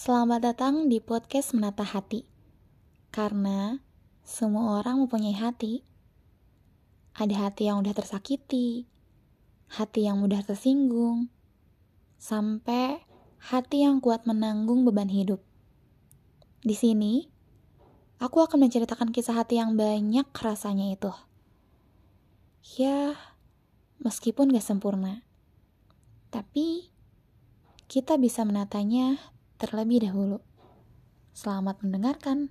Selamat datang di podcast Menata Hati. Karena semua orang mempunyai hati. Ada hati yang udah tersakiti, hati yang mudah tersinggung, sampai hati yang kuat menanggung beban hidup. Di sini, aku akan menceritakan kisah hati yang banyak rasanya itu. Ya, meskipun gak sempurna. Tapi, kita bisa menatanya terlebih dahulu. Selamat mendengarkan.